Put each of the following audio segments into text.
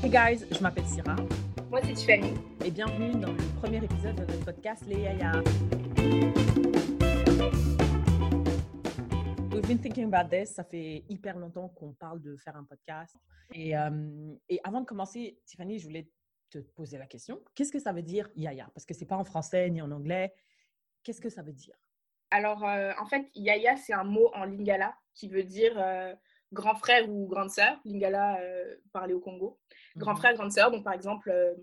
Hey guys, je m'appelle Syrah. Moi, c'est Tiffany. Et bienvenue dans le premier épisode de notre podcast Les Yaya. We've been thinking about this. Ça fait hyper longtemps qu'on parle de faire un podcast. Et, euh, et avant de commencer, Tiffany, je voulais te poser la question. Qu'est-ce que ça veut dire Yaya? Parce que c'est pas en français ni en anglais. Qu'est-ce que ça veut dire? Alors, euh, en fait, Yaya, c'est un mot en lingala qui veut dire euh, grand frère ou grande sœur. Lingala, euh, parlé au Congo. Grand Mhm. frère, grande sœur. Donc, par exemple, euh,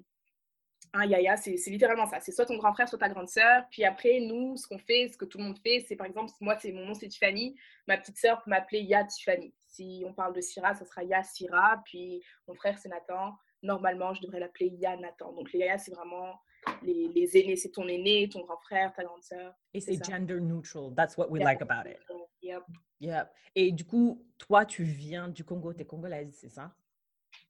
un Yaya, c'est c'est littéralement ça. C'est soit ton grand frère, soit ta grande sœur. Puis après, nous, ce qu'on fait, ce que tout le monde fait, c'est par exemple, moi, c'est mon nom, c'est Tiffany. Ma petite sœur peut m'appeler Ya Tiffany. Si on parle de Syrah, ça sera Ya Syrah. Puis mon frère, c'est Nathan. Normalement, je devrais l'appeler Ya Nathan. Donc, les Yaya, c'est vraiment les, les aînés. C'est ton aîné, ton grand frère, ta grande sœur. Et C'est gender neutral. That's what we Yeah. like about it. Yep. Yeah. Et du coup, toi, tu viens du Congo, tu es congolaise, c'est ça?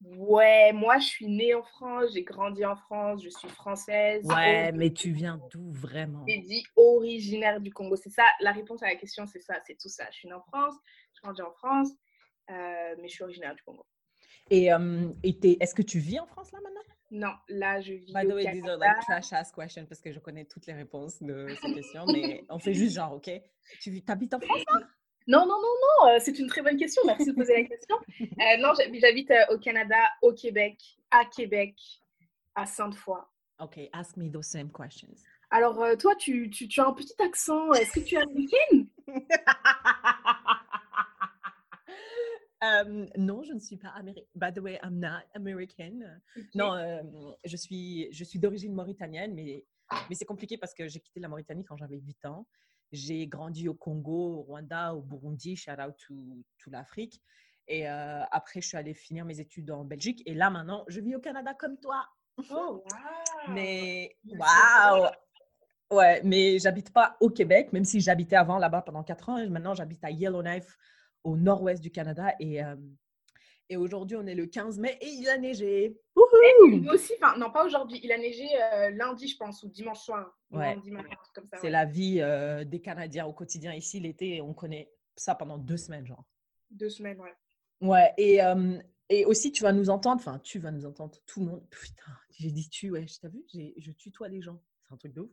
Ouais, moi, je suis née en France, j'ai grandi en France, je suis française. Ouais, mais tu viens d'où vraiment? J'ai dit originaire du Congo. C'est ça, la réponse à la question, c'est ça, c'est tout ça. Je suis née en France, je grandi en France, euh, mais je suis originaire du Congo. Et, euh, et est-ce que tu vis en France là maintenant? Non, là, je vis By the way, these are like trash ass questions parce que je connais toutes les réponses de ces questions, mais on fait juste genre, ok Tu habites en France là Non, non, non, non, euh, c'est une très bonne question. Merci de poser la question. Euh, non, j'hab- j'habite euh, au Canada, au Québec, à Québec, à Sainte-Foy. Ok, ask me those same questions. Alors, toi, tu, tu, tu as un petit accent. Est-ce que tu es américaine? Euh, non, je ne suis pas américaine. By the way, I'm not American. Non, euh, je suis, je suis d'origine mauritanienne, mais, mais c'est compliqué parce que j'ai quitté la Mauritanie quand j'avais 8 ans. J'ai grandi au Congo, au Rwanda, au Burundi, shout out to, to l'Afrique. Et euh, après, je suis allée finir mes études en Belgique. Et là, maintenant, je vis au Canada comme toi. Oh, wow. Mais waouh! Ouais, mais j'habite pas au Québec, même si j'habitais avant là-bas pendant quatre ans. Et maintenant, j'habite à Yellowknife, au nord-ouest du Canada. Et, euh, et aujourd'hui, on est le 15 mai et il a neigé. Nous aussi, enfin, non, pas aujourd'hui. Il a neigé euh, lundi, je pense, ou dimanche soir. ou Ouais. Lundi matin, un truc comme ça. C'est ouais. la vie euh, des Canadiens au quotidien ici. L'été, on connaît ça pendant deux semaines, genre. Deux semaines, ouais. Ouais, et, euh, et aussi, tu vas nous entendre, enfin, tu vas nous entendre, tout le monde. Putain, j'ai dit tu, ouais, je t'ai vu, j'ai- je tutoie les gens. C'est un truc de ouf.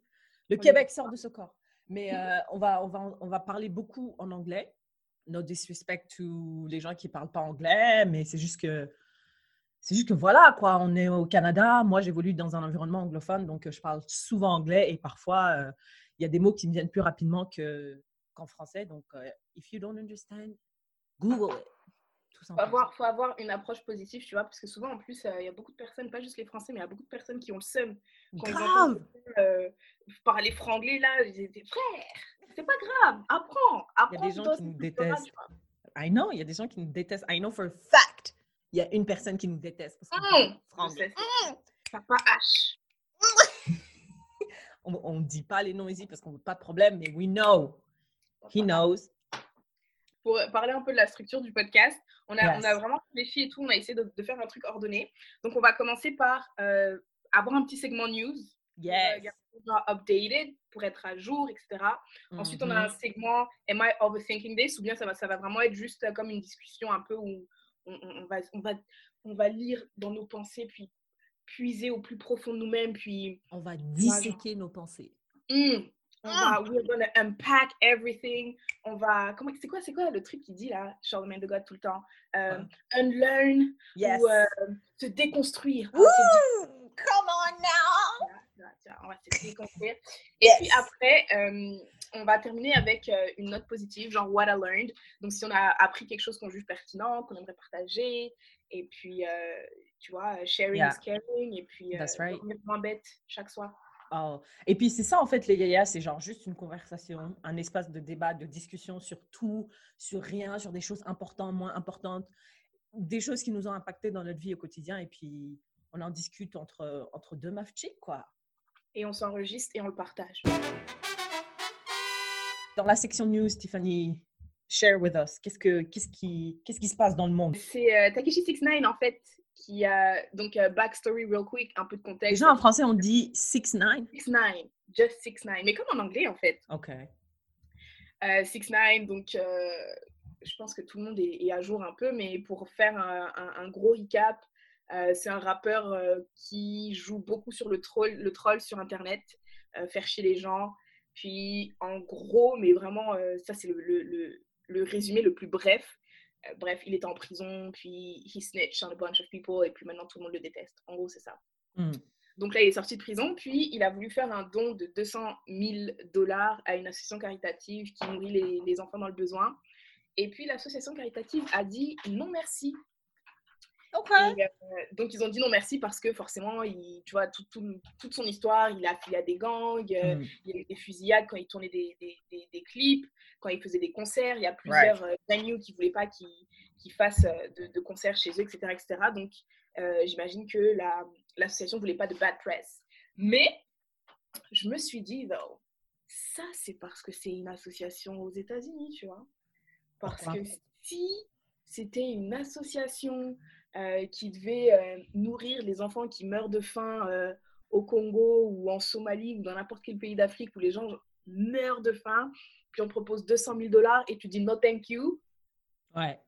Le Québec sort de ce corps. Mais euh, on, va, on, va, on va parler beaucoup en anglais. No disrespect to les gens qui parlent pas anglais, mais c'est juste que. C'est juste que voilà, quoi, on est au Canada. Moi, j'évolue dans un environnement anglophone, donc euh, je parle souvent anglais et parfois, euh, il y a des mots qui me viennent plus rapidement que, qu'en français. Donc, euh, if you don't understand, Google it. Tout faut avoir, faut avoir une approche positive, tu vois, parce que souvent, en plus, euh, il y a beaucoup de personnes, pas juste les Français, mais il y a beaucoup de personnes qui ont le seum. Quand Grave! euh, parler franglais, là, ils étaient frère, c'est pas grave, apprends, apprends. gens toi qui aussi, nous tu feras, détestent. I know, il y a des gens qui nous détestent. I know for a fact, il y a une personne qui nous déteste. Parce qu'on Mmh, franglais. Papa H. On ne dit pas les noms ici parce qu'on veut pas de problème, mais we know. He knows. Pour parler un peu de la structure du podcast, on a, on a Yes. vraiment réfléchi et tout, on a essayé de, de faire un truc ordonné. Donc, on va commencer par euh, avoir un petit segment news. euh, Yes. updated, pour être à jour, etc. Ensuite, on a un Mhm. segment Am I overthinking this? Ou bien ça va, ça va vraiment être juste comme une discussion un peu où on, va, on, va, on va lire dans nos pensées, puis puiser au plus profond de nous-mêmes, puis On va disséquer nos pensées. hmm, on Ah. va, we're gonna unpack everything. On va, comment, c'est quoi, c'est quoi le truc qu'il dit là, Charlemagne de God tout le temps? Euh, Unlearn Yes. ou euh, se déconstruire. Ah, Woo! Come on now! On va se déconstruire. Et Yes. puis après, euh, on va terminer avec euh, une note positive, genre what I learned. Donc si on a appris quelque chose qu'on juge pertinent, qu'on aimerait partager, et puis euh, tu vois, sharing Yeah. is caring, et puis euh, That's right. bête chaque soir. Et puis c'est ça en fait les yayas, c'est genre juste une conversation, un espace de débat, de discussion sur tout, sur rien, sur des choses importantes, moins importantes, des choses qui nous ont impacté dans notre vie au quotidien et puis on en discute entre, entre deux meufs chic quoi. Et on s'enregistre et on le partage. Dans la section news, Tiffany, share with us. Qu'est-ce, que, qu'est-ce, qui, qu'est-ce qui se passe dans le monde? C'est euh, Takeshi 69 en fait qui a donc euh, backstory real quick, un peu de contexte. Déjà en français on dit 6-9. 69, just 69, mais comme en anglais en fait. Ok. Euh, 6ix9ine, donc euh, je pense que tout le monde est, est à jour un peu, mais pour faire un, un- un gros recap, Euh, c'est un rappeur euh, qui joue beaucoup sur le troll, le troll sur Internet, faire chier les gens. Puis, en gros, mais vraiment, ça, c'est le, le, le, résumé le plus bref. Bref, il était en prison, puis he snitched on a bunch of people, et puis maintenant, tout le monde le déteste. En gros, c'est ça. Hmm. Donc là, il est sorti de prison, puis il a voulu faire un don de 200 000 dollars à une association caritative qui nourrit les, les enfants dans le besoin. Et puis l'association caritative a dit non merci. Euh, donc ils ont dit non merci parce que forcément, il, tu vois, toute son histoire, il a affilié à des gangs, euh, mm. il y a eu des fusillades quand il tournait des, des, des, clips, quand il faisait des concerts, il y a plusieurs right. venues qui ne voulaient pas qu'il fasse euh, de, de, concerts chez eux, etc. etc. Donc j'imagine que l'association ne voulait pas de bad press. Mais je me suis dit, ça c'est parce que c'est une association aux États-Unis, tu vois. Parce que si c'était une association euh, qui devait euh, nourrir les enfants qui meurent de faim euh, au Congo ou en Somalie ou dans n'importe quel pays d'Afrique où les gens meurent de faim, puis on propose 200 000 dollars et tu dis no thank you. Ouais,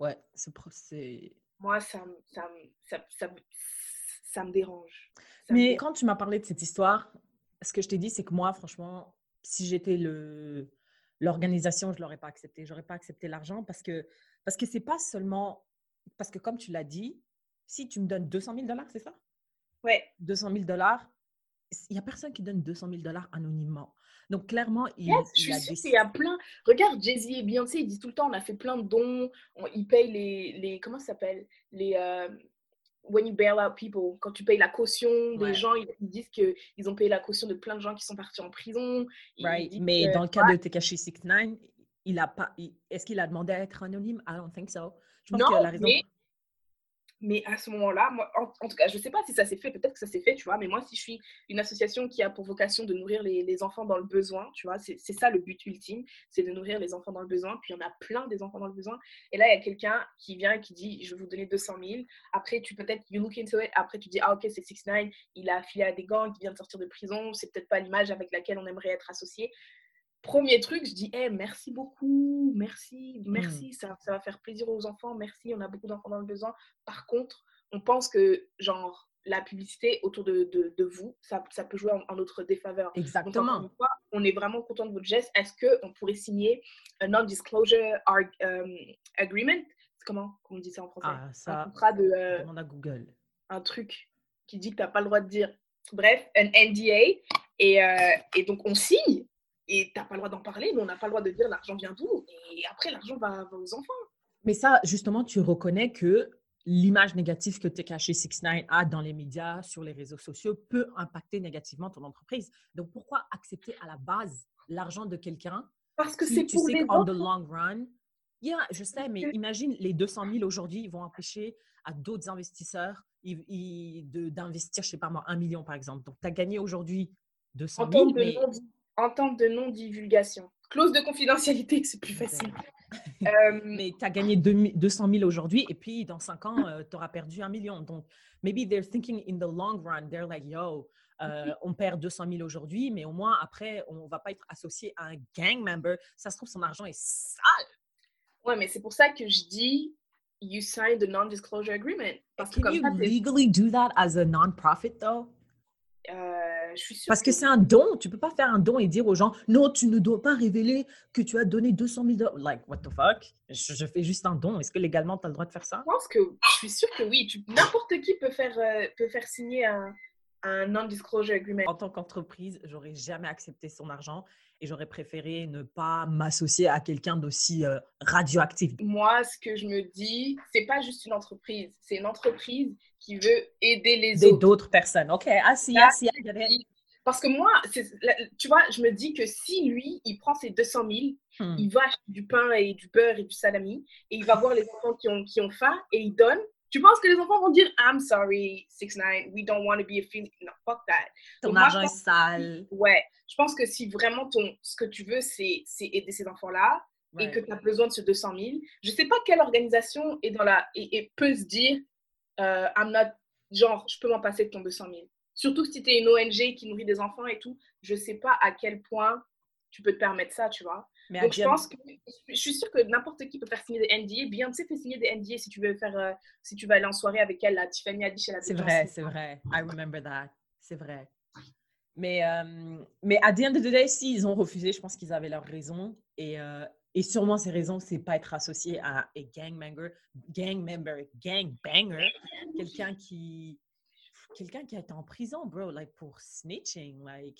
ouais, c'est. Moi, ça, ça, ça, ça, ça me dérange. Mais quand tu m'as parlé de cette histoire, ce que je t'ai dit, c'est que moi, franchement, si j'étais le l'organisation, je ne l'aurais pas accepté. Je n'aurais pas accepté l'argent parce que parce que c'est pas seulement parce que comme tu l'as dit, si tu me donnes 200 000 dollars, c'est ça? Ouais. 200 000 dollars, il n'y a personne qui donne 200 000 dollars anonymement. Donc, clairement, il, il a des... y a plein. Regarde, Jay-Z et Beyoncé, ils disent tout le temps on a fait plein de dons, ils payent les. les comment ça s'appelle? Les. Euh, when you bail out people, quand tu payes la caution des gens, ils, disent qu'ils ont payé la caution de plein de gens qui sont partis en prison. Right. Mais dans le cas de Tekashi 69, il a pas. Est-ce qu'il a demandé à être anonyme? I don't think so. Je pense non, a raison. Mais mais à ce moment-là, moi, en, tout cas, je ne sais pas si ça s'est fait, peut-être que ça s'est fait, tu vois, mais moi, si je suis une association qui a pour vocation de nourrir les, les enfants dans le besoin, tu vois, c'est ça le but ultime, c'est de nourrir les enfants dans le besoin, puis il y en a plein des enfants dans le besoin. Et là, il y a quelqu'un qui vient et qui dit, je vais vous donner 200 000. Après, tu peut-être, you look into it, après, tu dis, ah, ok, c'est 6 9 il a affilié à des gangs, il vient de sortir de prison, c'est peut-être pas l'image avec laquelle on aimerait être associé premier truc, je dis hey, merci beaucoup, merci, merci, hmm. ça, ça, va faire plaisir aux enfants, merci, on a beaucoup d'enfants dans le besoin. Par contre, on pense que, genre, la publicité autour de, de, de vous, ça, ça, peut jouer en, notre défaveur. Exactement. on est vraiment content de votre geste. Est-ce qu'on pourrait signer un non-disclosure um, agreement? Comment on dit ça en français? Ah, ça, Un contrat de. Euh, on a Google. Un truc qui dit que tu n'as pas le droit de dire. Bref, un NDA. Et, euh, et donc, on signe et tu n'as pas le droit d'en parler, mais on n'a pas le droit de dire l'argent vient d'où. Et après, l'argent va, aux enfants. Mais ça, justement, tu reconnais que l'image négative que Tekashi 69 a dans les médias, sur les réseaux sociaux, peut impacter négativement ton entreprise. Donc, pourquoi accepter à la base l'argent de quelqu'un Parce que c'est pour sais qu'en the long run, yeah, je sais, mais imagine les 200 000 aujourd'hui, ils vont empêcher à d'autres investisseurs d'investir, je sais pas moi, un million par exemple. Donc, tu as gagné aujourd'hui 200 000, mais entente de non-divulgation. Clause de confidentialité, c'est plus facile. Euh, mais tu as gagné 200 000 aujourd'hui et puis dans 5 ans, euh, tu auras perdu un million. Donc, maybe they're thinking in the long run, they're like, yo, euh, on perd 200 000 aujourd'hui, mais au moins après, on ne va pas être associé à un gang member. Ça se trouve, son argent est sale. Ouais, mais c'est pour ça que je dis, you sign the non-disclosure agreement. Parce Can que you legally do that as a non-profit, though? Euh, Parce que, c'est un don. Tu peux pas faire un don et dire aux gens non, tu ne dois pas révéler que tu as donné 200 000 dollars. Like, what the fuck? Je, fais juste un don. Est-ce que légalement, tu as le droit de faire ça? Je pense que je suis sûre que oui. N'importe qui peut faire, euh, peut faire signer un, un non-disclosure agreement. En tant qu'entreprise, j'aurais jamais accepté son argent et j'aurais préféré ne pas m'associer à quelqu'un d'aussi euh, radioactif. Moi, ce que je me dis, c'est pas juste une entreprise, c'est une entreprise qui veut aider les autres. D'autres personnes. OK, assis, assis. Parce que moi, tu vois, je me dis que si lui, il prend ses 200 000, hmm. il va acheter du pain et du beurre et du salami, et il va voir les enfants qui ont, qui ont faim, et il donne, tu penses que les enfants vont dire I'm sorry, 6 9 we don't want to be a feeling. No, fuck that. Ton argent est sale. Ouais, je pense que si vraiment ton, ce que tu veux, c'est aider ces enfants-là et que tu as besoin de ce 200 000, je sais pas quelle organisation est dans la, et, peut se dire euh, I'm not, genre, je peux m'en passer de ton 200 000. Surtout si tu es une ONG qui nourrit des enfants et tout, je sais pas à quel point tu peux te permettre ça, tu vois. Mais Donc, je pense que je suis sûre que n'importe qui peut faire signer des NDA. Beyoncé fait signer des NDA si tu veux faire, euh, si tu vas aller en soirée avec elle. Là, Tiffany a dit chez la C'est vrai, c'est vrai. I remember that. C'est vrai. Mais, euh, mais à the end of the day, si ils ont refusé, je pense qu'ils avaient leurs raisons. Et, euh, et sûrement, ces raisons, c'est pas être associé à un gang member, gang banger, quelqu'un qui, quelqu'un qui été en prison, bro, like pour snitching, like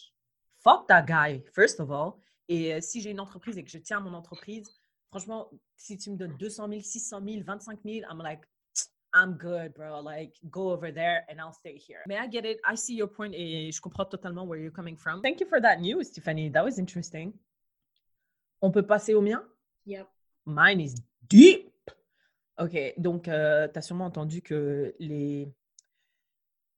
fuck that guy, first of all. Et euh, si j'ai une entreprise et que je tiens mon entreprise, franchement, si tu me donnes 200 000, 600 000, 25 000, I'm like, I'm good, bro. Like, go over there and I'll stay here. Mais I get it? I see your point et je comprends totalement where you're coming from. Thank you for that news, Tiffany. That was interesting. On peut passer au mien? Yep. Mine is deep. OK. Donc, euh, tu as sûrement entendu que les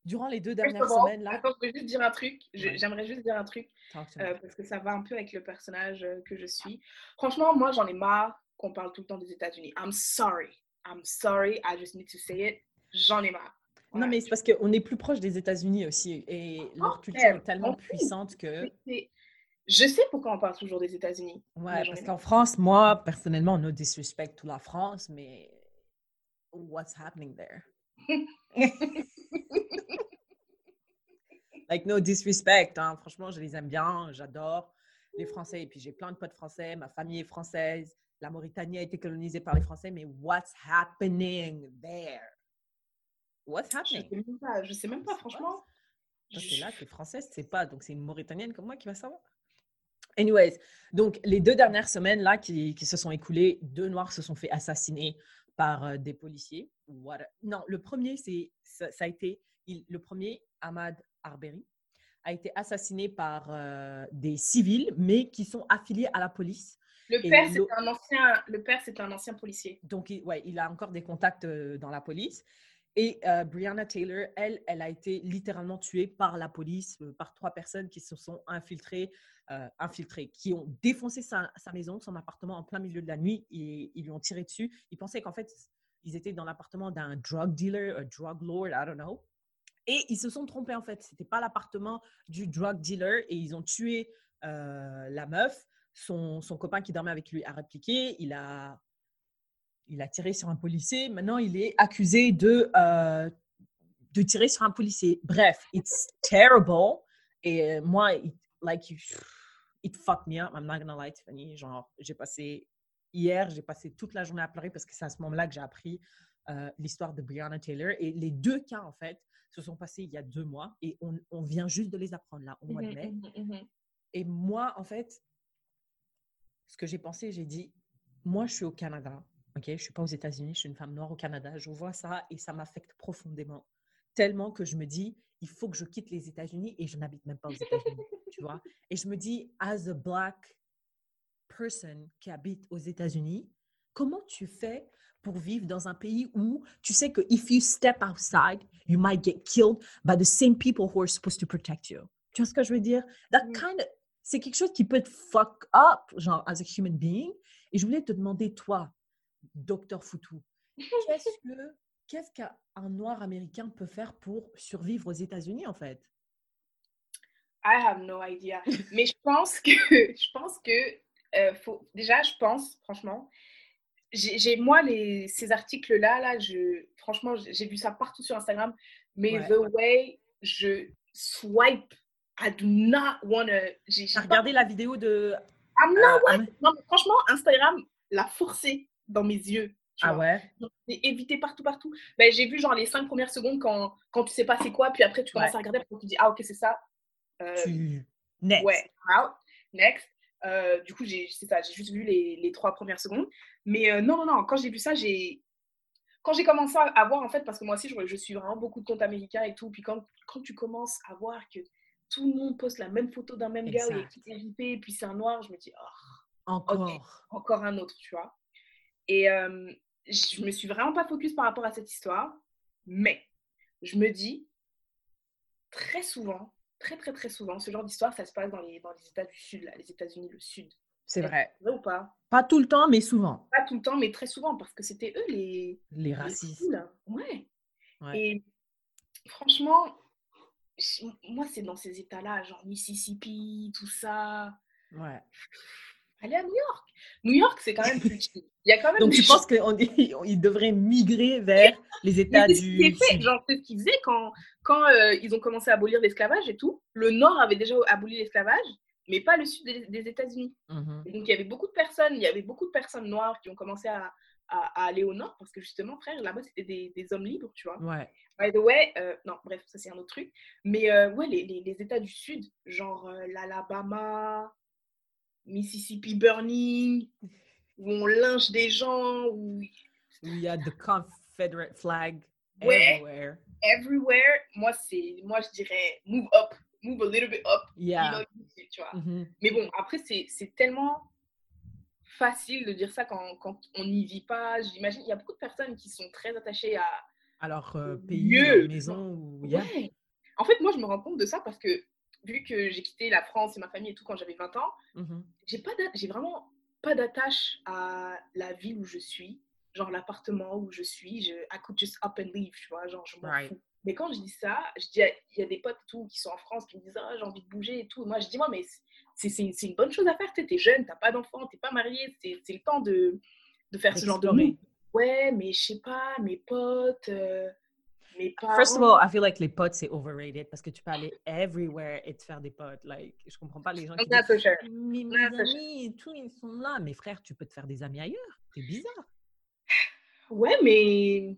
durant les deux dernières semaines là. Attends, je vais juste dire un truc. J'aimerais juste dire un truc euh, parce que ça va un peu avec le personnage euh, que je suis. Franchement, moi, j'en ai marre qu'on parle tout le temps des États-Unis. I'm sorry. I'm sorry. I just need to say it. J'en ai marre. Non, mais c'est parce qu'on est plus proche des États-Unis aussi et leur culture est tellement puissante que. Je sais pourquoi on parle toujours des États-Unis. Ouais, parce qu'en France, moi, personnellement, no disrespect to la France, mais what's happening there? like, no disrespect. Hein. Franchement, je les aime bien, j'adore les Français. Et puis, j'ai plein de potes français, ma famille est française. La Mauritanie a été colonisée par les Français, mais what's happening there? What's happening? Je sais même pas, je sais même pas franchement. C'est là, tu es française, c'est pas. Donc, c'est une Mauritanienne comme moi qui va savoir? Anyways, donc les deux dernières semaines là qui, qui, se sont écoulées, deux Noirs se sont fait assassiner par euh, des policiers. Non, le premier, c'est ça, a été le premier, Ahmad Arbery, a été assassiné par euh, des civils, mais qui sont affiliés à la police. Le père, c'est un ancien, le père, c'est un ancien policier. Donc, il, ouais, il a encore des contacts euh, dans la police. Et euh, Brianna Taylor, elle, elle a été littéralement tuée par la police, par trois personnes qui se sont infiltrées, infiltrées qui ont défoncé sa, maison, son appartement en plein milieu de la nuit et ils lui ont tiré dessus. Ils pensaient qu'en fait, ils étaient dans l'appartement d'un drug dealer, un drug lord, I don't know. Et ils se sont trompés en fait. C'était pas l'appartement du drug dealer et ils ont tué euh, la meuf. Son, copain qui dormait avec lui a répliqué. Il a, a tiré sur un policier. Maintenant, il est accusé de, euh, tirer sur un policier. Bref, it's terrible. Et euh, moi, like, it fucked me up. I'm not gonna lie, Tiffany. Genre, j'ai passé hier, j'ai passé toute la journée à pleurer parce que c'est à ce moment-là que j'ai appris euh, l'histoire de Brianna Taylor. Et les deux cas, en fait, se sont passés il y a deux mois et on, on vient juste de les apprendre là, au mois de mmh mai. Mmh mmh et moi, en fait, ce que j'ai pensé, j'ai dit, moi, je suis au Canada. OK, je suis pas aux États-Unis, je suis une femme noire au Canada. Je vois ça et ça m'affecte profondément. Tellement que je me dis, il faut que je quitte les États-Unis et je n'habite même pas aux États-Unis, tu vois? Et je me dis, as a black person qui habite aux États-Unis, comment tu fais pour vivre dans un pays où tu sais que if you step outside, you might get killed by the same people who are supposed to protect you? Tu vois ce que je veux dire? That kind of, c'est quelque chose qui peut te fuck up, genre, as a human being. Et je voulais te demander, toi, docteur Foutou, qu'est-ce que qu'est-ce qu'un noir américain peut faire pour survivre aux États-Unis, en fait? I have no idea. Mais je pense que, je pense que euh, faut, déjà, je pense, franchement, j'ai moi les, ces articles-là, là, je, franchement, j'ai vu ça partout sur Instagram, mais the way je swipe, I do not wanna. J'ai regardé la vidéo de. I'm not euh, Non, mais franchement, Instagram l'a forcé dans mes yeux. Ah ouais? J'ai évité partout, partout. Ben, j'ai vu genre les cinq premières secondes quand, quand tu sais pas c'est quoi, puis après tu commences à regarder, puis tu dis, ah ok, c'est ça. Euh, tu... Next. Ouais, out. Next. Euh, du coup, c'est ça, j'ai juste vu les, les, trois premières secondes. Mais euh, non, non, non, quand j'ai vu ça, j'ai. Quand j'ai commencé à voir, en fait, parce que moi aussi, je, je, suis vraiment beaucoup de comptes américains et tout, puis quand, quand tu commences à voir que tout le monde poste la même photo d'un même gars qui est et puis c'est un noir, je me dis, oh, encore. encore un autre, tu vois. Et euh, je me suis vraiment pas focus par rapport à cette histoire, mais je me dis, très souvent, très, très, très souvent, ce genre d'histoire, ça se passe dans les, dans les États du Sud, là, les États-Unis, le Sud. C'est vrai. vrai ou pas? Pas tout le temps, mais souvent. Pas tout le temps, mais très souvent, parce que c'était eux les... Les racistes. ouais. Et franchement, moi, c'est dans ces États-là, genre Mississippi, tout ça. Ouais. aller à New York. New York, c'est quand même plus petit. Il y a quand même Donc tu penses qu'ils devraient migrer vers les États du c'est ce qu'ils faisaient quand, quand euh, ils ont commencé à abolir l'esclavage et tout. Le Nord avait déjà aboli l'esclavage, mais pas le Sud des, des États-Unis. Mhm. Donc il y avait beaucoup de personnes, il y avait beaucoup de personnes noires qui ont commencé à, à- à aller au Nord parce que justement, frère, là-bas c'était des, des hommes libres, tu vois. Ouais. By the way, euh, non, bref, ça c'est un autre truc. Mais euh, ouais, les, les, les États du Sud, genre l'Alabama, Mississippi Burning, où on lynche des gens, où Il y a the Confederate flag Ouais. everywhere. Everywhere, moi c'est, moi je dirais move up, move a little bit up, you Yeah. know, tu vois. Mhm. Mais bon, après c'est tellement facile de dire ça quand, quand on n'y vit pas. J'imagine, il y a beaucoup de personnes qui sont très attachées à, euh, pays, Mieux. leur maison, yeah. Ouais. En fait, moi, je me rends compte de ça parce que vu que j'ai quitté la France et ma famille et tout quand j'avais 20 ans, Mhm. j'ai pas d'a- j'ai vraiment pas d'attache à la ville où je suis, genre l'appartement où je suis. Je, I could just up and leave, tu vois, genre je m'en Right. fous. Mais quand je dis ça, je dis, il y a des potes tout qui sont en France qui me disent, ah, j'ai envie de bouger et tout. Moi, je dis, moi, mais c'est une bonne chose à faire, tu t'es jeune, t'as pas d'enfant, t'es pas marié, c'est le temps de, de faire ce genre de move. Ouais, mais je sais pas, mes potes, euh, mes parents. First of all, I feel like les potes, c'est overrated parce que tu peux aller everywhere et te faire des potes. Like, je comprends pas les gens qui disent mes sure. amis et tout, ils sont là. Mais frère, tu peux te faire des amis ailleurs. C'est bizarre. Ouais, mais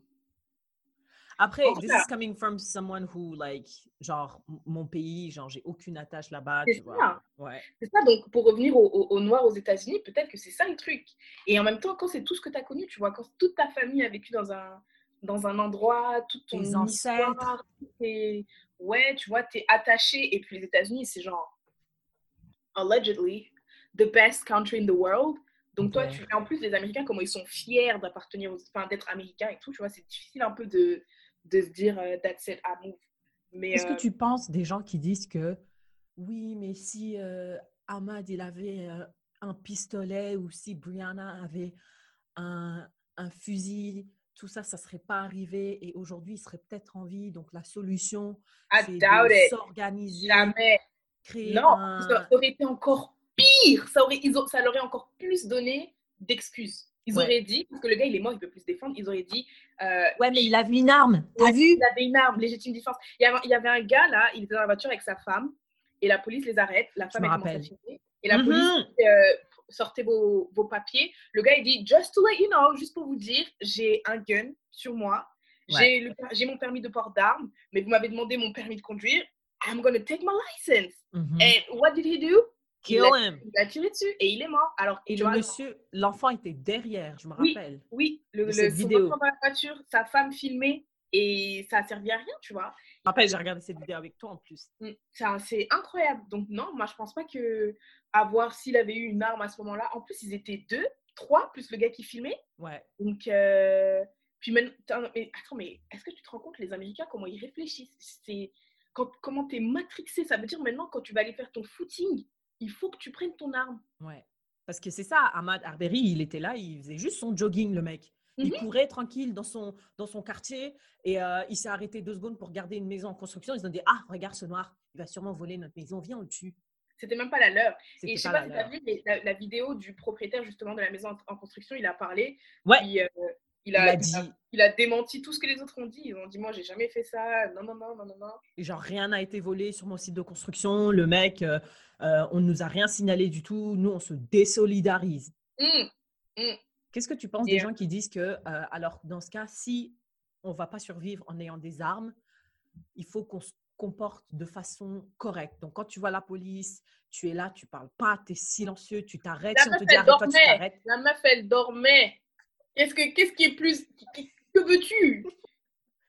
Après, this is coming from someone who, like, genre, mon pays, genre, j'ai aucune attache là-bas, C'est tu vois. ça. Ouais. c'est ça. Donc, pour revenir aux au, aux Noirs aux États-Unis, peut-être que c'est ça le truc. Et en même temps, quand c'est tout ce que tu as connu, tu vois, quand toute ta famille a vécu dans un, dans un endroit, toute ton Tes ancêtres. ouais, tu vois, tu es attaché. Et puis les États-Unis, c'est genre, allegedly, the best country in the world. Donc, toi, Ouais. tu, et en plus, les Américains, comment ils sont fiers d'appartenir, aux- enfin, d'être Américains et tout, tu vois, c'est difficile un peu de, de se dire, euh, that's it, I move. Mais, Est-ce euh, que tu penses des gens qui disent que oui, mais si euh, Ahmad il avait euh, un pistolet ou si Brianna avait un, un fusil, tout ça, ça serait pas arrivé et aujourd'hui il serait peut-être en vie. Donc la solution, I c'est de it. s'organiser, Jamais. créer Non, un... ça aurait été encore pire. Ça, aurait, ils ont- ça leur aurait encore plus donné d'excuses. Ils Ouais. auraient dit, parce que le gars il est mort, il peut plus se défendre, ils auraient dit, euh, Ouais, mais il avait une arme, t'as Ouais, vu il avait une arme, légitime défense. Il y, avait, il y avait un gars là, il était dans la voiture avec sa femme, et la police les arrête. La femme me elle commence à filmer, Et la Mhm. police euh, sortez vos, vos papiers. Le gars il dit, just to let you know, juste pour vous dire, j'ai un gun sur moi. J'ai mon permis de port d'armes, mais vous m'avez demandé mon permis de conduire. I'm gonna take my license. Mhm. And what did he do? Kill il a- him. Il a tiré dessus et il est mort. Alors, Et le vois, monsieur, l'enfant était derrière, je me Oui. rappelle. oui, le, le, cette vidéo. dans la voiture, sa femme filmée, et ça a servi à rien, tu vois. Je me rappelle, j'ai regardé cette vidéo avec toi en plus. Mm, C'est incroyable. Donc, non, moi, je pense pas que avoir s'il avait eu une arme à ce moment-là. En plus, ils étaient deux, trois, plus le gars qui filmait. Ouais. Donc, euh, puis maintenant, attends, mais, attends, mais est-ce que tu te rends compte, les Américains, comment ils réfléchissent? C'est quand, comment tu es matrixé? Ça veut dire maintenant, quand tu vas aller faire ton footing, il faut que tu prennes ton arme. Ouais. Parce que c'est ça, Ahmad Arbery, il était là, il faisait juste son jogging, le mec. Il Mhm. courait tranquille dans son, dans son quartier et euh, il s'est arrêté deux secondes pour garder une maison en construction. Ils se sont dit Ah, regarde ce noir, il va sûrement voler notre maison, viens, on le tue. C'était même pas la leur. Et je sais pas si tu vu mais la, la vidéo du propriétaire justement de la maison en, en construction, il a parlé. Ouais. Puis, euh, il, Il a, il, dit, a, il a démenti tout ce que les autres ont dit. Ils ont dit Moi, j'ai jamais fait ça. Non, non, non, non, non, non. genre, rien n'a été volé sur mon site de construction. Le mec, euh, euh, on ne nous a rien signalé du tout. Nous, on se désolidarise. Hum, Qu'est-ce que tu penses Et, des euh, gens qui disent que, alors, dans ce cas, si on ne va pas survivre en ayant des armes, il faut qu'on se comporte de façon correcte. Donc, quand tu vois la police, tu es là, tu parles pas, tu es silencieux, tu t'arrêtes. Si on te dit tu t'arrêtes. La meuf, elle dormait. Qu'est-ce, que, qu'est-ce qui est plus. Que veux-tu?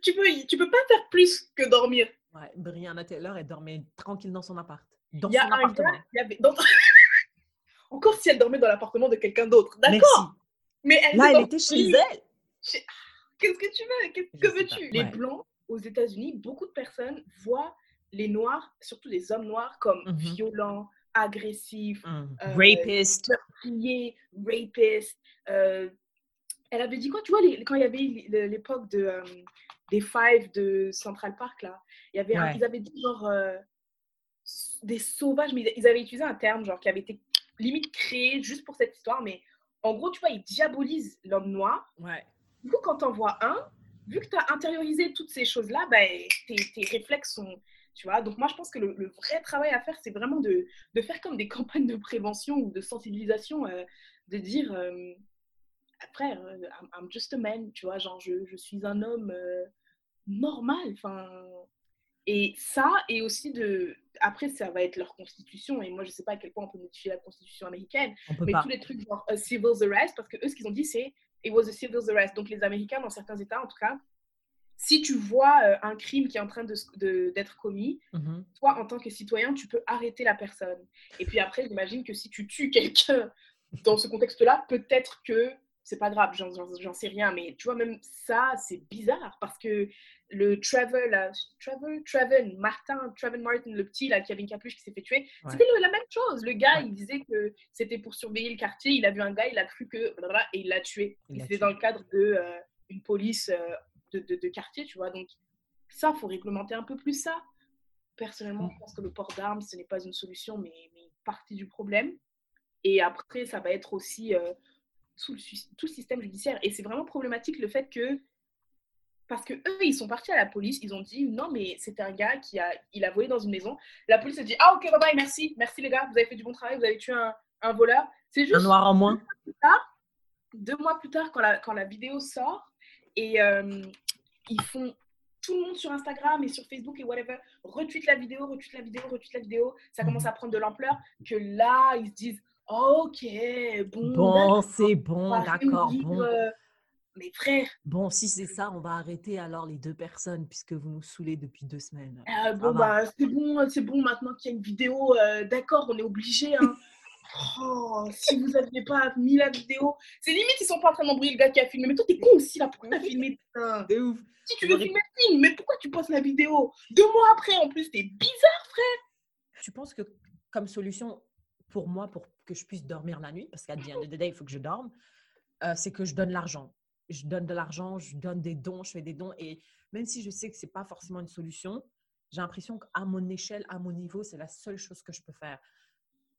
Tu peux, tu peux pas faire plus que dormir. Ouais, Brianna Taylor, elle dormait tranquille dans son appart. Dans Il y a son un appartement. gars, il y avait. dans- Encore si elle dormait dans l'appartement de quelqu'un d'autre. D'accord. Mais elle Là, elle était chez elle. Qu'est-ce que tu veux? Qu'est-ce que veux-tu? Les blancs aux États-Unis, beaucoup de personnes voient les noirs, surtout les hommes noirs, comme Mhm. violents, agressifs, Mm. Euh, Rapist. meurtriers, rapistes. euh, Elle avait dit quoi Tu vois, les- quand il y avait l'époque de, euh, des Five de Central Park, là, il y avait un- Ouais. ils avaient dit genre euh, des sauvages, mais ils avaient utilisé un terme genre qui avait été limite créé juste pour cette histoire, mais en gros, tu vois, il diabolise l'homme noir. Ouais. Du coup, quand t'en vois un, vu que tu as intériorisé toutes ces choses-là, ben, tes, tes, réflexes sont. Tu vois, donc moi je pense que le, le vrai travail à faire, c'est vraiment de, de, faire comme des campagnes de prévention ou de sensibilisation, euh, de dire, frère, euh, I'm, I'm, just a man, tu vois, genre je, je suis un homme euh, normal, enfin. Et ça, et aussi de. Après, ça va être leur constitution, et moi je sais pas à quel point on peut modifier la constitution américaine, mais pas. tous les trucs genre a civil arrest, parce que eux ce qu'ils ont dit c'est it was a civil arrest. Donc les Américains, dans certains États en tout cas, si tu vois euh, un crime qui est en train d'être de, de, commis, mm -hmm. toi, en tant que citoyen, tu peux arrêter la personne. Et puis après, j'imagine que si tu tues quelqu'un dans ce contexte-là, peut-être que c'est pas grave, j'en sais rien, mais tu vois, même ça, c'est bizarre parce que le Trevor, là, Trevor, Trevor, Martin, Trevor Martin, le petit là, qui avait une capuche qui s'est fait tuer, ouais. c'était la même chose. Le gars, ouais. il disait que c'était pour surveiller le quartier, il a vu un gars, il a cru que. et il l'a tué. C'était dans le cadre d'une euh, police euh, de, de, de, quartier, tu vois. Donc, ça, il faut réglementer un peu plus ça. Personnellement, je pense que le port d'armes, ce n'est pas une solution, mais, mais, une partie du problème. Et après, ça va être aussi. Euh, tout le, tout le système judiciaire. Et c'est vraiment problématique le fait que, parce que eux, ils sont partis à la police, ils ont dit non, mais c'était un gars qui a, il a volé dans une maison. La police a dit ah, ok, bye bye, merci, merci les gars, vous avez fait du bon travail, vous avez tué un, un voleur. C'est juste. Un noir en moins. Deux mois plus tard, deux mois plus tard quand, la, quand la vidéo sort, et euh, ils font. Tout le monde sur Instagram et sur Facebook et whatever retweet la vidéo, retweet la vidéo, retweet la vidéo. Ça commence à prendre de l'ampleur. Que là, ils se disent Ok, bon. Bon, c'est bon, d'accord, bon. Euh, mes frères. Bon, si c'est ça, on va arrêter alors les deux personnes puisque vous nous saoulez depuis deux semaines. Euh, bon, bah, c'est bon, c'est bon maintenant qu'il y a une vidéo. Euh, d'accord, on est obligé. Hein. oh, si vous n'aviez pas mis la vidéo, c'est limite, ils sont pas en train d'embrouiller le gars qui a filmé. Mais toi, t'es con aussi là, pourquoi t'as filmé C'est ouf. Si tu veux filmer, filme, mais pourquoi tu postes la vidéo? Deux mois après, en plus, t'es bizarre, frère. Tu penses que comme solution, pour moi, pour que je puisse dormir la nuit, parce qu'à the end of the day, il faut que je dorme, euh, c'est que je donne l'argent. Je donne de l'argent, je donne des dons, je fais des dons. Et même si je sais que ce n'est pas forcément une solution, j'ai l'impression qu'à mon échelle, à mon niveau, c'est la seule chose que je peux faire.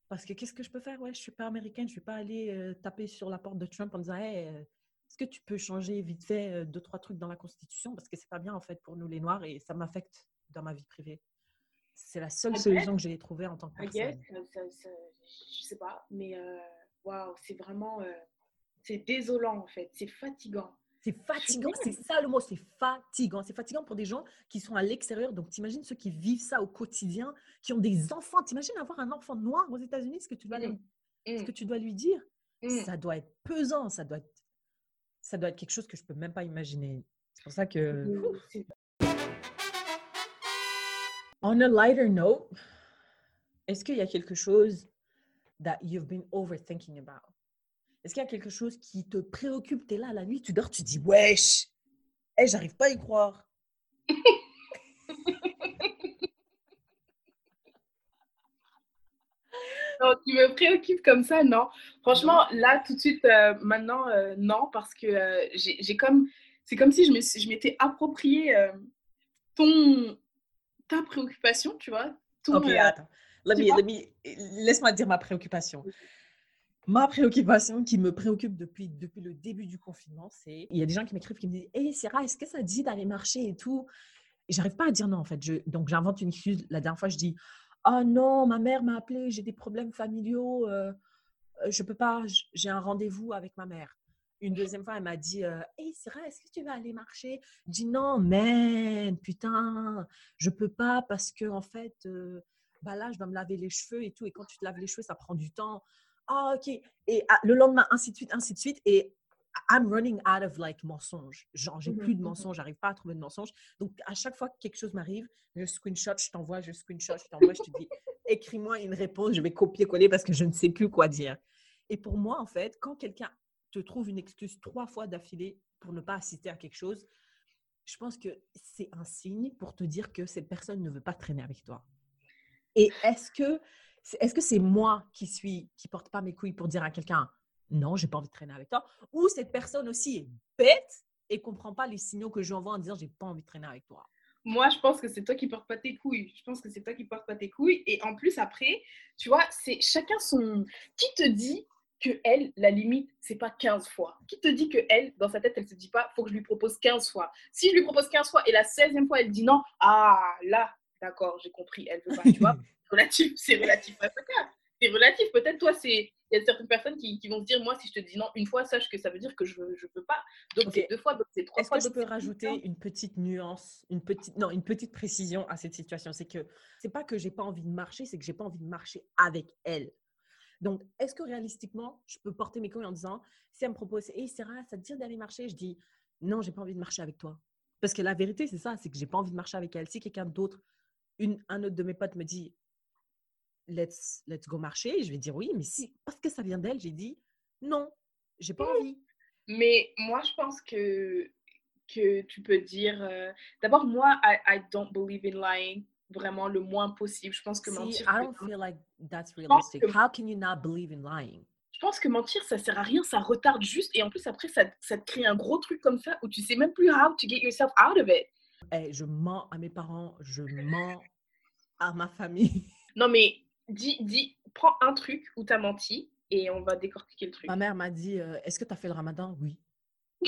Parce que qu'est-ce que je peux faire? Ouais, je ne suis pas américaine, je ne vais pas aller euh, taper sur la porte de Trump en disant hey, euh, est-ce que tu peux changer vite fait euh, deux, trois trucs dans la Constitution? Parce que ce n'est pas bien en fait pour nous les Noirs et ça m'affecte dans ma vie privée. C'est la seule solution que j'ai trouvée en tant que personne. Je sais pas, mais waouh, wow, c'est vraiment, euh, c'est désolant en fait, c'est fatigant. C'est fatigant, c'est ça le mot, c'est fatigant. C'est fatigant pour des gens qui sont à l'extérieur. Donc, t'imagines ceux qui vivent ça au quotidien, qui ont des enfants. T'imagines avoir un enfant noir aux États-Unis, ce que tu dois, mmh. ce que tu dois lui dire? Mmh. Ça doit être pesant, ça doit être, ça doit être quelque chose que je peux même pas imaginer. C'est pour ça que. On a lighter note, est-ce qu'il y a quelque chose that you've been overthinking about? Est-ce qu'il y a quelque chose qui te préoccupe? Tu es là la nuit, tu dors, tu dis wesh, hey, j'arrive pas à y croire. non, tu me préoccupes comme ça, non. Franchement, là, tout de suite, euh, maintenant, euh, non, parce que euh, j'ai comme. C'est comme si je m'étais approprié ton, ta préoccupation, tu vois. Ton, ok, attends. Let me, let me, Laisse-moi dire ma préoccupation. Ma préoccupation qui me préoccupe depuis, depuis le début du confinement, c'est il y a des gens qui m'écrivent qui me disent Hey Sarah, est-ce que ça dit d'aller marcher et tout? Et j'arrive pas à dire non en fait. Je, donc j'invente une excuse. La dernière fois, je dis Oh non, ma mère m'a appelé, j'ai des problèmes familiaux, euh, je peux pas, j'ai un rendez-vous avec ma mère. Une deuxième fois, elle m'a dit euh, Hey Sarah, est-ce que tu vas aller marcher Je dis Non, man, putain, je peux pas parce que en fait. Euh, bah là, je dois me laver les cheveux et tout. Et quand tu te laves les cheveux, ça prend du temps. Ah, ok. Et ah, le lendemain, ainsi de suite, ainsi de suite. Et I'm running out of like mensonges. Genre, j'ai plus de mensonges, j'arrive pas à trouver de mensonges. Donc, à chaque fois que quelque chose m'arrive, je screenshot, je t'envoie, je screenshot, je t'envoie, je te dis, écris-moi une réponse, je vais copier-coller parce que je ne sais plus quoi dire. Et pour moi, en fait, quand quelqu'un te trouve une excuse trois fois d'affilée pour ne pas assister à quelque chose, je pense que c'est un signe pour te dire que cette personne ne veut pas traîner avec toi. Et est-ce que c'est moi qui suis qui porte pas mes couilles pour dire à quelqu'un non, j'ai pas envie de traîner avec toi? Ou cette personne aussi est bête et comprend pas les signaux que j'envoie en disant j'ai pas envie de traîner avec toi? moi, je pense que c'est toi qui portes pas tes couilles. Je pense que c'est toi qui portes pas tes couilles. Et en plus, après, tu vois, c'est chacun son. Qui te dit que elle, la limite, c'est pas 15 fois? Qui te dit que elle, dans sa tête, elle se dit pas, faut que je lui propose 15 fois? Si je lui propose 15 fois et la 16e fois, elle dit non, ah, là, d'accord, j'ai compris, elle veut pas, tu vois. relatif, c'est relatif à. C'est relatif. Peut-être toi, c'est il y a certaines personnes qui, qui, vont se dire moi si je te dis non une fois sache que ça veut dire que je je peux pas. Donc c'est deux fois donc c'est trois fois est-ce que je peux rajouter une petite nuance une petite non une petite précision à cette situation? C'est que c'est pas que j'ai pas envie de marcher c'est que j'ai pas envie de marcher avec elle. Donc est-ce que réalistiquement je peux porter mes couilles en disant si elle me propose hey Sarah ça te dit d'aller marcher? Je dis non j'ai pas envie de marcher avec toi. Parce que la vérité c'est ça c'est que j'ai pas envie de marcher avec elle. Si quelqu'un d'autre une, un autre de mes potes me dit let's, let's go marcher. Je vais dire oui, mais si, parce que ça vient d'elle, j'ai dit non, j'ai pas envie. Mais moi, je pense que, que tu peux dire. Euh, d'abord, moi, I, I, don't believe in lying vraiment le moins possible. Je pense que mentir. I don't feel like that's realistic. How can you not believe in lying? Je pense que mentir, ça sert à rien, ça retarde juste. Et en plus, après, ça, ça te crée un gros truc comme ça où tu sais même plus how to get yourself out of it. Hey, je mens à mes parents, je mens à ma famille. Non, mais dis, dis, prends un truc où tu as menti et on va décortiquer le truc. Ma mère m'a dit euh, Est-ce que tu as fait le ramadan? Oui.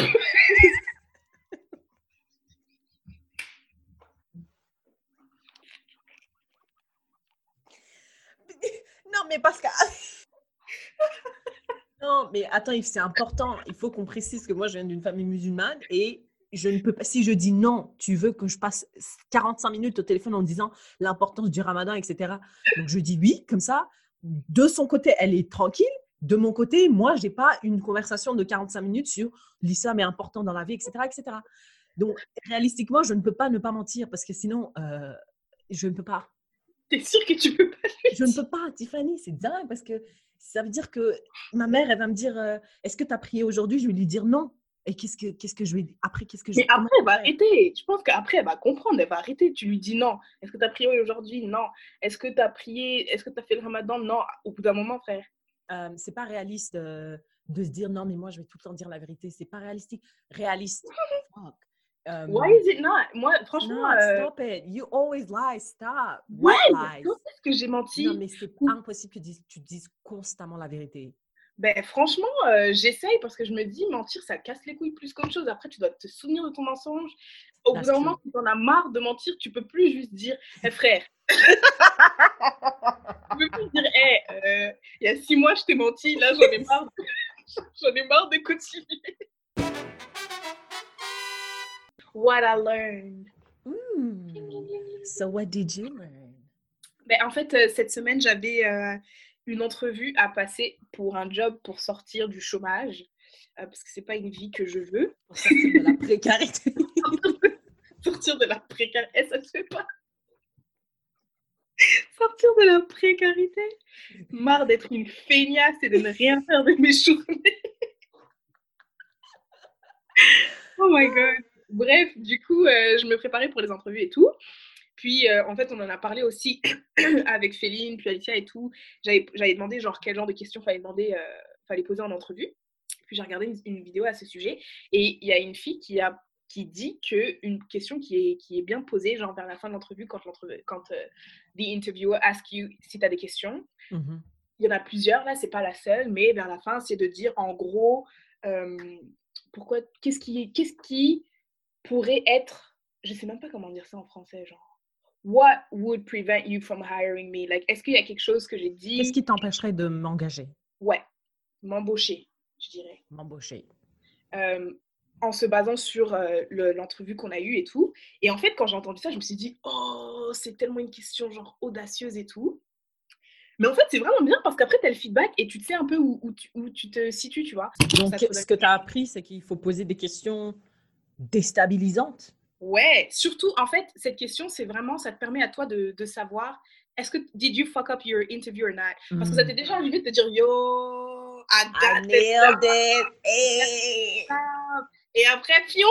non, mais parce que. non, mais attends, c'est important. Il faut qu'on précise que moi, je viens d'une famille musulmane et je ne peux pas, si je dis non, tu veux que je passe 45 minutes au téléphone en disant l'importance du ramadan, etc. Donc je dis oui, comme ça. De son côté, elle est tranquille. De mon côté, moi, je n'ai pas une conversation de 45 minutes sur l'islam est important dans la vie, etc., etc. Donc, réalistiquement, je ne peux pas ne pas mentir parce que sinon, euh, je ne peux pas. T'es sûre que tu peux pas Je ne peux pas, Tiffany, c'est dingue parce que ça veut dire que ma mère, elle va me dire euh, Est-ce que tu as prié aujourd'hui? Je vais lui dire non. Et qu'est-ce que, qu'est-ce que je vais. Après, qu'est-ce que je Mais après, elle va arrêter. Je pense qu'après, elle va comprendre. Elle va arrêter. Tu lui dis non. Est-ce que tu as prié aujourd'hui? Non. Est-ce que tu as prié? Est-ce que tu as fait le ramadan? Non. Au bout d'un moment, frère. Euh, c'est pas réaliste euh, de se dire non, mais moi, je vais tout le temps dire la vérité. C'est pas réalistique. Réaliste. Fuck. Um, Why is it not? Moi, franchement. euh... Stop it. You always lie. Stop. Ouais, est-ce que j'ai menti? Non, mais c'est impossible que tu dises constamment la vérité. Ben, franchement, euh, j'essaye parce que je me dis, mentir, ça casse les couilles plus qu'autre chose. Après, tu dois te souvenir de ton mensonge. Au bout d'un moment, tu en as marre de mentir, tu peux plus juste dire, hé frère. tu peux plus dire, hé, euh, il y a six mois, je t'ai menti, là, j'en ai marre. j'en ai marre de continuer. What I learned. So, what did you learn? Ben, en fait, euh, cette semaine, j'avais une entrevue à passer pour un job pour sortir du chômage, euh, parce que c'est pas une vie que je veux. Pour sortir de la précarité. sortir de la précarité, eh, ça ne se fait pas? sortir de la précarité? Marre d'être une feignasse et de ne rien faire de mes journées. oh my god. Bref, du coup, euh, je me préparais pour les entrevues et tout. Puis, euh, en fait, on en a parlé aussi avec Féline, puis Alicia et tout. J'avais demandé, genre, quel genre de questions fallait demander, euh, fallait poser en entrevue. Puis, j'ai regardé une, vidéo à ce sujet. Et il y a une fille qui a qui dit qu'une question qui est, qui est bien posée, genre vers la fin de l'entrevue, quand, quand euh, the interviewer ask you si tu as des questions, mmh il y en a plusieurs, là, c'est pas la seule, mais vers la fin, c'est de dire en gros, pourquoi, qu'est-ce qui, qu'est-ce qui pourrait être, je sais même pas comment dire ça en français, genre, what would prevent you from hiring me? Like, est-ce qu'il y a quelque chose que j'ai dit? Qu'est-ce qui t'empêcherait de m'engager? Ouais, m'embaucher, je dirais. M'embaucher. Euh, en se basant sur euh, l'entrevue qu'on a eue et tout. Et en fait, quand j'ai entendu ça, je me suis dit, oh, c'est tellement une question genre audacieuse et tout. Mais en fait, c'est vraiment bien parce qu'après, tu as le feedback et tu sais un peu où, où, tu, où tu, te situes, tu vois. Donc, ce que tu as appris, c'est qu'il faut poser des questions déstabilisantes. Ouais, surtout, en fait, cette question, c'est vraiment, ça te permet à toi de, de savoir, est-ce que, did you fuck up your interview or not? Parce que ça t'est déjà mm. arrivé de te dire, yo, I, got nailed it. Et après, fion,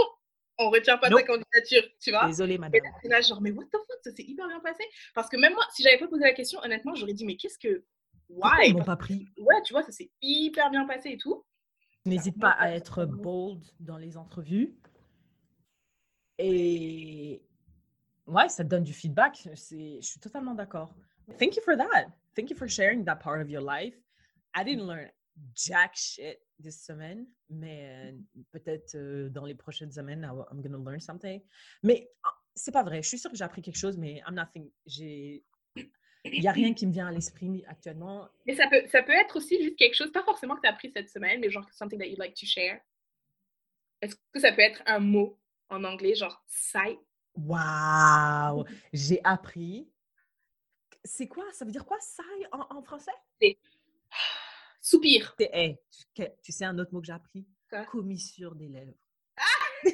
on retient pas ta candidature, tu vois? Désolée, madame. Et là, genre, mais what the fuck, ça s'est hyper bien passé. Parce que même moi, si j'avais pas posé la question, honnêtement, j'aurais dit, mais qu'est-ce que. Why? Ils m'ont pas pris? Ouais, tu vois, ça s'est hyper bien passé et tout. N'hésite pas à être bold dans les entrevues. Et ouais, ça donne du feedback. Je suis totalement d'accord. Thank you for that. Thank you for sharing that part of your life. I didn't learn jack shit this semaine, mais euh, peut-être euh, dans les prochaines semaines, I'm gonna learn something. Mais ah, c'est pas vrai. Je suis sûre que j'ai appris quelque chose, mais I'm nothing. Il y a rien qui me vient à l'esprit actuellement. Mais ça peut, ça peut être aussi juste quelque chose, pas forcément que tu as appris cette semaine, mais genre something that you'd like to share. Est-ce que ça peut être un mot? En anglais, genre sight? Waouh, j'ai appris. C'est quoi? Ça veut dire quoi, ça en, en français? Soupir. C'est- hey, tu, sais un autre mot que j'ai appris? Quoi? Commissure des lèvres.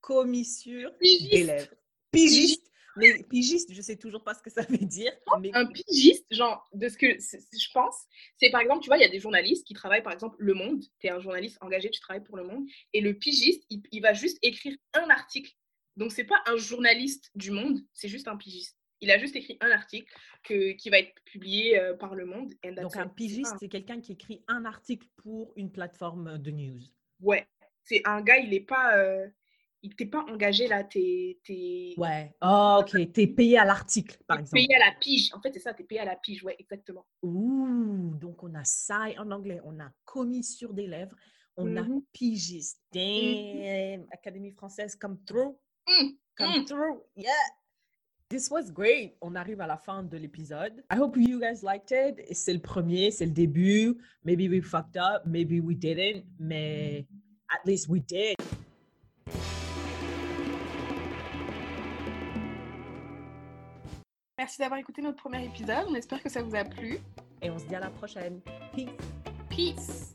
Commissure des Pigiste. lèvres. Pigiste? Mais pigiste, je sais toujours pas ce que ça veut dire. Mais Un pigiste, genre, de ce que je pense, c'est par exemple, tu vois, il y a des journalistes qui travaillent, par exemple, Le Monde. Tu es un journaliste engagé, tu travailles pour Le Monde. Et le pigiste, il, il va juste écrire un article. Donc, c'est pas un journaliste du Monde, c'est juste un pigiste. Il a juste écrit un article que, qui va être publié euh, par Le Monde. donc un pigiste, c'est quelqu'un qui écrit un article pour une plateforme de news. Ouais. C'est un gars, il est pas. euh, il t'est pas engagé là, t'es. t'es- Ouais. Oh, ok. T'es payé à l'article, par t'es exemple. payé à la pige. En fait, c'est ça, t'es payé à la pige, ouais, exactement. Ouh, donc on a ça en anglais, on a commissure des lèvres, on a Mhm. pigiste. Damn, Académie française, come through, Mm, come mm. through, yeah. This was great. On arrive à la fin de l'épisode. I hope you guys liked it. C'est le premier, c'est le début. Maybe we fucked up, maybe we didn't, mais at least we did. Merci d'avoir écouté notre premier épisode. On espère que ça vous a plu. Et on se dit à la prochaine. Peace. Peace.